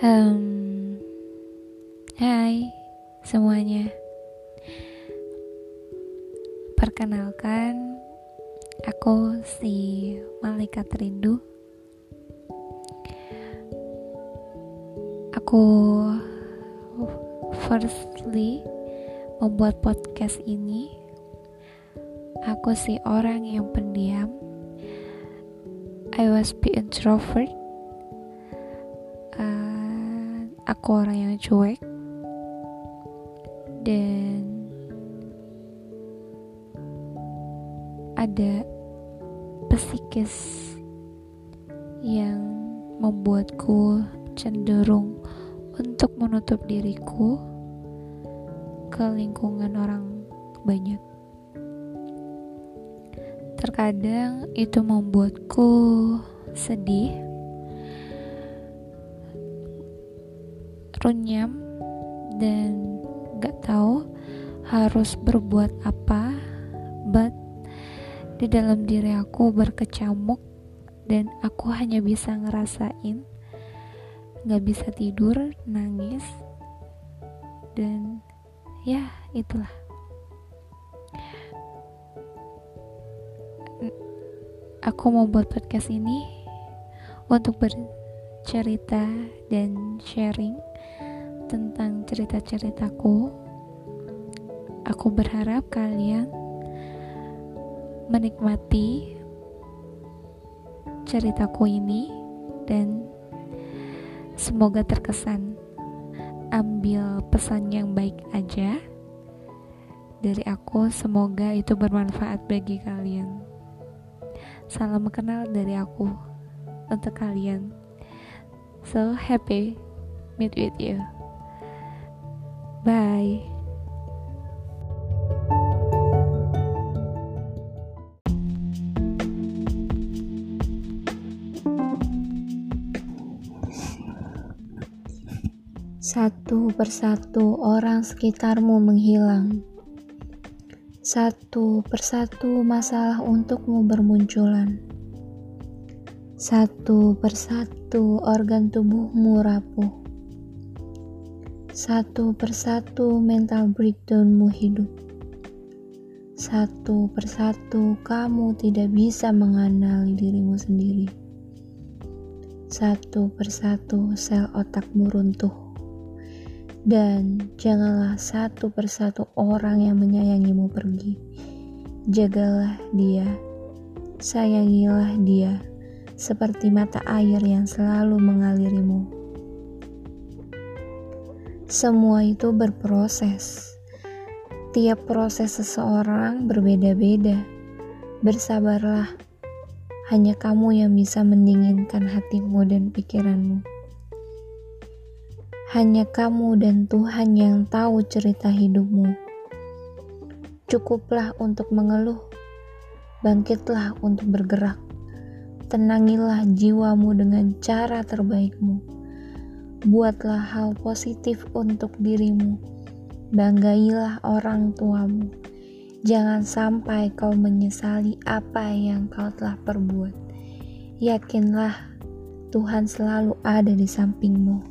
Um, hai semuanya. Perkenalkan, aku si Malaikat Rindu. Aku firstly membuat podcast ini. Aku si orang yang pendiam. I was be introvert aku orang yang cuek dan ada psikis yang membuatku cenderung untuk menutup diriku ke lingkungan orang banyak. Terkadang itu membuatku sedih runyam dan gak tahu harus berbuat apa. But di dalam diri aku berkecamuk dan aku hanya bisa ngerasain. Gak bisa tidur nangis dan ya itulah. Aku mau buat podcast ini untuk bercerita dan sharing tentang cerita-ceritaku. Aku berharap kalian menikmati ceritaku ini dan semoga terkesan. Ambil pesan yang baik aja dari aku, semoga itu bermanfaat bagi kalian. Salam kenal dari aku untuk kalian. So happy meet with you. Bye. Satu persatu orang sekitarmu menghilang. Satu persatu masalah untukmu bermunculan. Satu persatu organ tubuhmu rapuh satu persatu mental breakdownmu hidup. Satu persatu kamu tidak bisa mengenali dirimu sendiri. Satu persatu sel otakmu runtuh. Dan janganlah satu persatu orang yang menyayangimu pergi. Jagalah dia, sayangilah dia, seperti mata air yang selalu mengalirimu semua itu berproses. Tiap proses seseorang berbeda-beda. Bersabarlah, hanya kamu yang bisa mendinginkan hatimu dan pikiranmu. Hanya kamu dan Tuhan yang tahu cerita hidupmu. Cukuplah untuk mengeluh, bangkitlah untuk bergerak, tenangilah jiwamu dengan cara terbaikmu Buatlah hal positif untuk dirimu. Banggailah orang tuamu. Jangan sampai kau menyesali apa yang kau telah perbuat. Yakinlah Tuhan selalu ada di sampingmu.